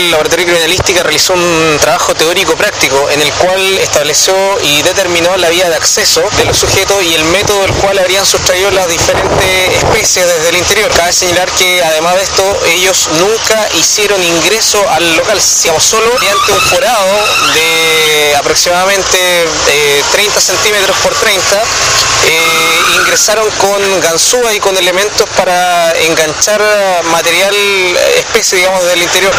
El laboratorio criminalística realizó un trabajo teórico práctico en el cual estableció y determinó la vía de acceso de los sujetos y el método del cual habrían sustraído las diferentes especies desde el interior. Cabe señalar que además de esto ellos nunca hicieron ingreso al local, digamos, solo mediante un forado de aproximadamente eh, 30 centímetros por 30 eh, ingresaron con ganzúa y con elementos para enganchar material eh, especie digamos del interior